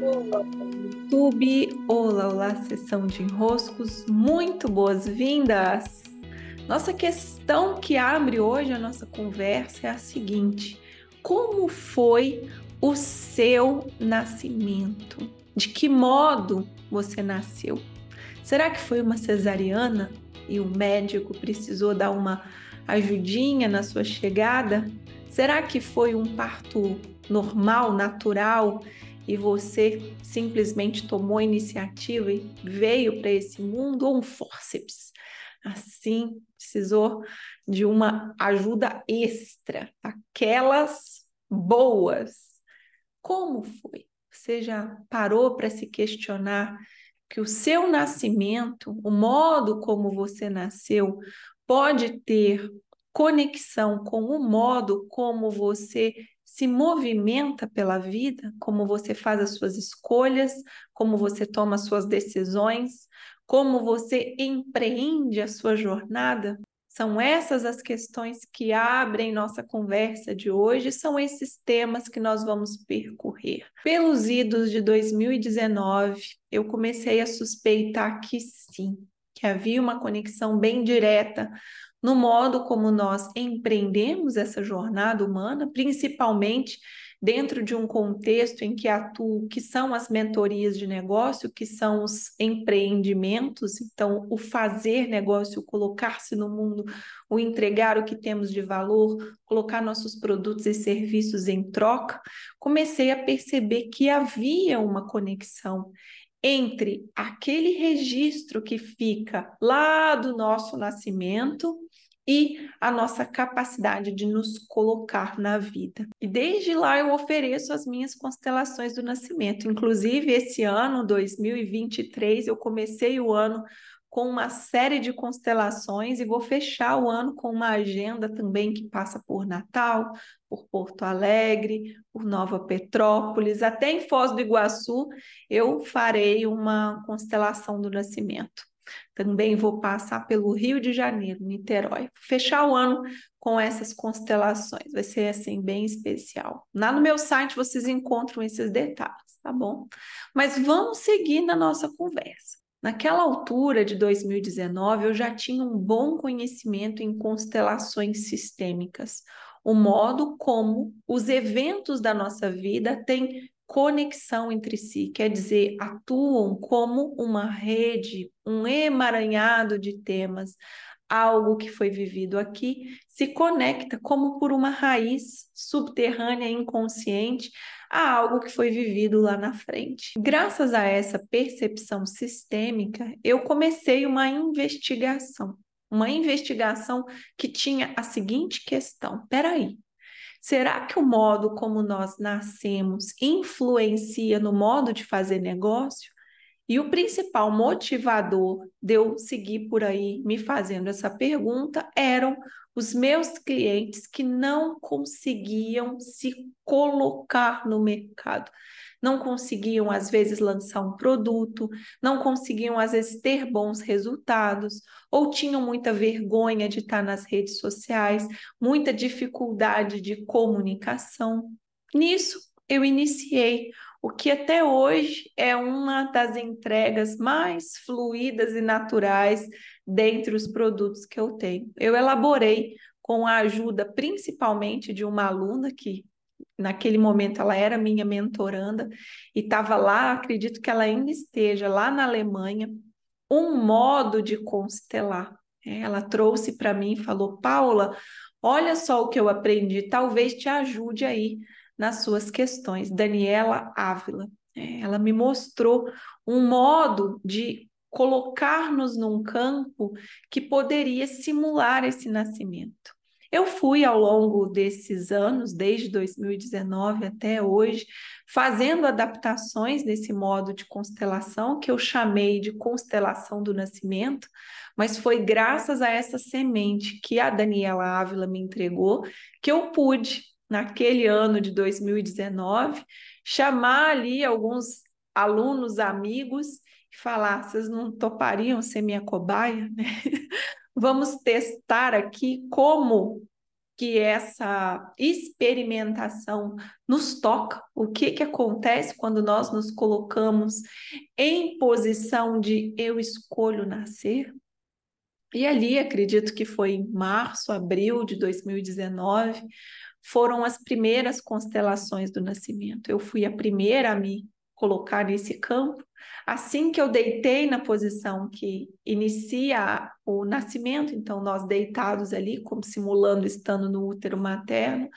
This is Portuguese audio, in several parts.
Olá, YouTube. Olá, olá, sessão de enroscos. Muito boas-vindas. Nossa questão que abre hoje a nossa conversa é a seguinte: como foi o seu nascimento? De que modo você nasceu? Será que foi uma cesariana e o médico precisou dar uma ajudinha na sua chegada? Será que foi um parto normal, natural e você simplesmente tomou a iniciativa e veio para esse mundo ou um fórceps? Assim, precisou de uma ajuda extra, aquelas boas. Como foi? Você já parou para se questionar que o seu nascimento, o modo como você nasceu, pode ter conexão com o modo como você se movimenta pela vida, como você faz as suas escolhas, como você toma as suas decisões, como você empreende a sua jornada. São essas as questões que abrem nossa conversa de hoje, são esses temas que nós vamos percorrer. Pelos idos de 2019, eu comecei a suspeitar que sim, que havia uma conexão bem direta no modo como nós empreendemos essa jornada humana, principalmente dentro de um contexto em que atuo, que são as mentorias de negócio, que são os empreendimentos, então o fazer negócio, colocar-se no mundo, o entregar o que temos de valor, colocar nossos produtos e serviços em troca, comecei a perceber que havia uma conexão entre aquele registro que fica lá do nosso nascimento e a nossa capacidade de nos colocar na vida. E desde lá eu ofereço as minhas constelações do nascimento. Inclusive, esse ano, 2023, eu comecei o ano com uma série de constelações e vou fechar o ano com uma agenda também que passa por Natal, por Porto Alegre, por Nova Petrópolis, até em Foz do Iguaçu eu farei uma constelação do nascimento. Também vou passar pelo Rio de Janeiro, Niterói. Fechar o ano com essas constelações. Vai ser assim bem especial. Lá no meu site vocês encontram esses detalhes, tá bom? Mas vamos seguir na nossa conversa. Naquela altura de 2019, eu já tinha um bom conhecimento em constelações sistêmicas, o modo como os eventos da nossa vida têm conexão entre si, quer dizer, atuam como uma rede, um emaranhado de temas. Algo que foi vivido aqui se conecta como por uma raiz subterrânea inconsciente a algo que foi vivido lá na frente. Graças a essa percepção sistêmica, eu comecei uma investigação. Uma investigação que tinha a seguinte questão: peraí, Será que o modo como nós nascemos influencia no modo de fazer negócio? E o principal motivador de eu seguir por aí me fazendo essa pergunta eram os meus clientes que não conseguiam se colocar no mercado não conseguiam, às vezes, lançar um produto, não conseguiam, às vezes, ter bons resultados, ou tinham muita vergonha de estar nas redes sociais, muita dificuldade de comunicação. Nisso, eu iniciei o que até hoje é uma das entregas mais fluídas e naturais dentre os produtos que eu tenho. Eu elaborei com a ajuda principalmente de uma aluna que naquele momento ela era minha mentoranda e estava lá, acredito que ela ainda esteja lá na Alemanha, um modo de constelar. É, ela trouxe para mim e falou: Paula, olha só o que eu aprendi, talvez te ajude aí nas suas questões. Daniela Ávila. É, ela me mostrou um modo de colocar-nos num campo que poderia simular esse nascimento. Eu fui ao longo desses anos, desde 2019 até hoje, fazendo adaptações nesse modo de constelação que eu chamei de constelação do nascimento, mas foi graças a essa semente que a Daniela Ávila me entregou que eu pude, naquele ano de 2019, chamar ali alguns alunos, amigos e falar: vocês não topariam ser minha cobaia? Vamos testar aqui como que essa experimentação nos toca, o que, que acontece quando nós nos colocamos em posição de eu escolho nascer. E ali, acredito que foi em março, abril de 2019, foram as primeiras constelações do nascimento. Eu fui a primeira a me colocar nesse campo. Assim que eu deitei na posição que inicia o nascimento, então nós deitados ali, como simulando estando no útero materno,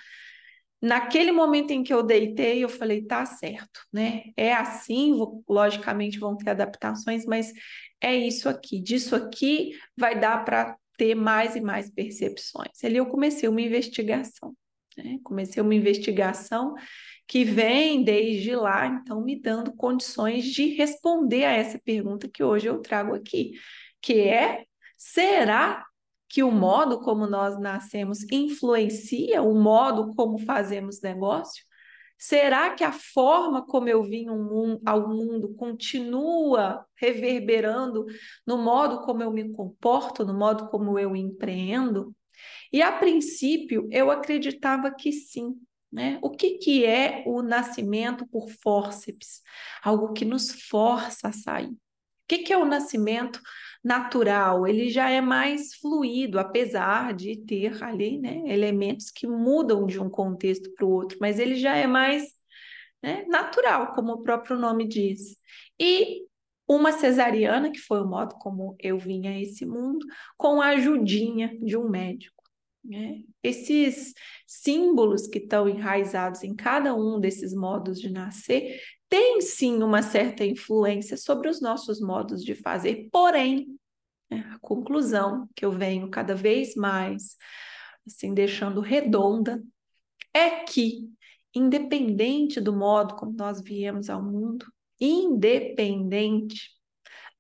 naquele momento em que eu deitei, eu falei, tá certo, né? É assim, logicamente vão ter adaptações, mas é isso aqui. Disso aqui vai dar para ter mais e mais percepções. Ali eu comecei uma investigação. Né? Comecei uma investigação que vem desde lá, então, me dando condições de responder a essa pergunta que hoje eu trago aqui, que é: será que o modo como nós nascemos influencia o modo como fazemos negócio? Será que a forma como eu vim ao mundo continua reverberando no modo como eu me comporto, no modo como eu empreendo? E a princípio eu acreditava que sim. Né? O que, que é o nascimento por fórceps? Algo que nos força a sair. O que, que é o nascimento natural? Ele já é mais fluido, apesar de ter ali né, elementos que mudam de um contexto para o outro, mas ele já é mais né, natural, como o próprio nome diz. E uma cesariana, que foi o modo como eu vim a esse mundo, com a ajudinha de um médico. Né? Esses símbolos que estão enraizados em cada um desses modos de nascer têm sim uma certa influência sobre os nossos modos de fazer, porém, né, a conclusão que eu venho cada vez mais assim deixando redonda é que independente do modo como nós viemos ao mundo, independente,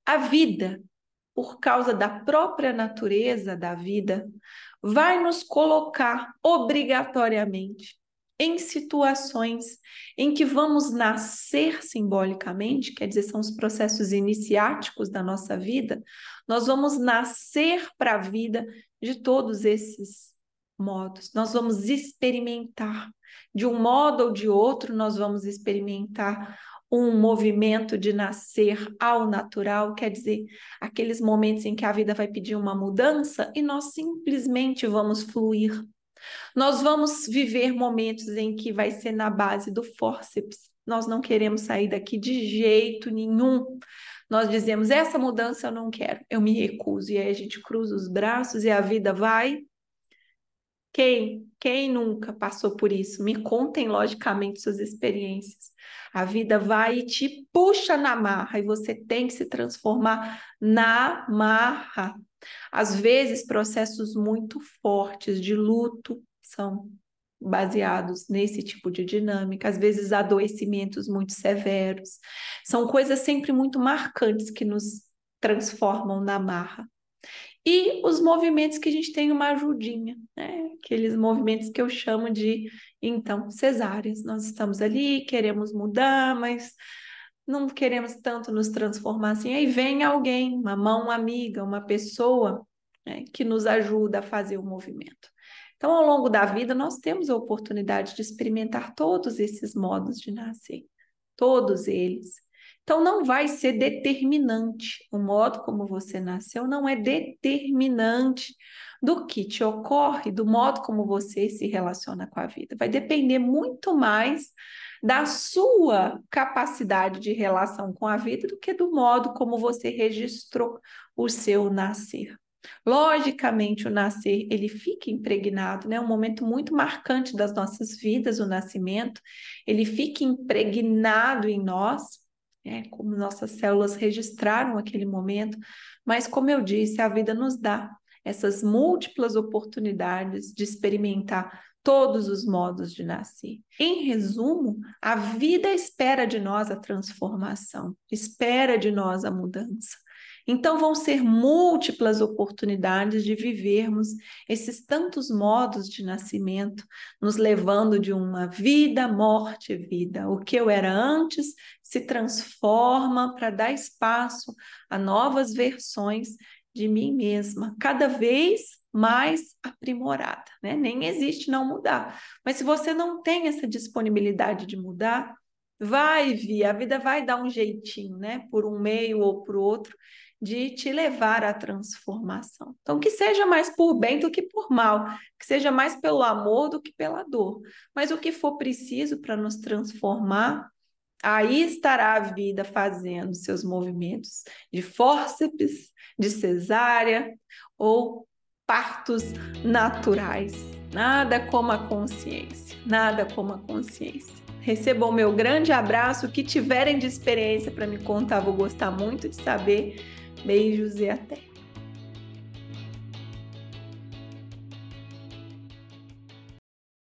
a vida, por causa da própria natureza da vida, vai nos colocar obrigatoriamente em situações em que vamos nascer simbolicamente, quer dizer, são os processos iniciáticos da nossa vida, nós vamos nascer para a vida de todos esses modos. Nós vamos experimentar de um modo ou de outro, nós vamos experimentar um movimento de nascer ao natural, quer dizer, aqueles momentos em que a vida vai pedir uma mudança e nós simplesmente vamos fluir. Nós vamos viver momentos em que vai ser na base do fórceps. Nós não queremos sair daqui de jeito nenhum. Nós dizemos: essa mudança eu não quero, eu me recuso. E aí a gente cruza os braços e a vida vai quem, quem nunca passou por isso? Me contem logicamente suas experiências. A vida vai e te puxa na marra e você tem que se transformar na marra. Às vezes, processos muito fortes de luto são baseados nesse tipo de dinâmica, às vezes adoecimentos muito severos. São coisas sempre muito marcantes que nos transformam na marra. E os movimentos que a gente tem uma ajudinha, né? Aqueles movimentos que eu chamo de, então, cesáreas. Nós estamos ali, queremos mudar, mas não queremos tanto nos transformar assim. Aí vem alguém, uma mão amiga, uma pessoa né, que nos ajuda a fazer o movimento. Então, ao longo da vida, nós temos a oportunidade de experimentar todos esses modos de nascer, todos eles. Então, não vai ser determinante. O modo como você nasceu não é determinante do que te ocorre, do modo como você se relaciona com a vida. Vai depender muito mais da sua capacidade de relação com a vida do que do modo como você registrou o seu nascer. Logicamente, o nascer ele fica impregnado, né? É um momento muito marcante das nossas vidas, o nascimento, ele fica impregnado em nós é, como nossas células registraram aquele momento, mas como eu disse, a vida nos dá essas múltiplas oportunidades de experimentar todos os modos de nascer. Em resumo, a vida espera de nós a transformação, espera de nós a mudança. Então, vão ser múltiplas oportunidades de vivermos esses tantos modos de nascimento, nos levando de uma vida, morte, vida. O que eu era antes se transforma para dar espaço a novas versões de mim mesma, cada vez mais aprimorada, né? Nem existe não mudar. Mas se você não tem essa disponibilidade de mudar, vai vir, a vida vai dar um jeitinho, né? Por um meio ou por outro, de te levar à transformação. Então, que seja mais por bem do que por mal, que seja mais pelo amor do que pela dor. Mas o que for preciso para nos transformar, aí estará a vida fazendo seus movimentos de fórceps, de cesárea ou partos naturais. Nada como a consciência, nada como a consciência. Recebam o meu grande abraço. O que tiverem de experiência para me contar, vou gostar muito de saber. Beijos e até!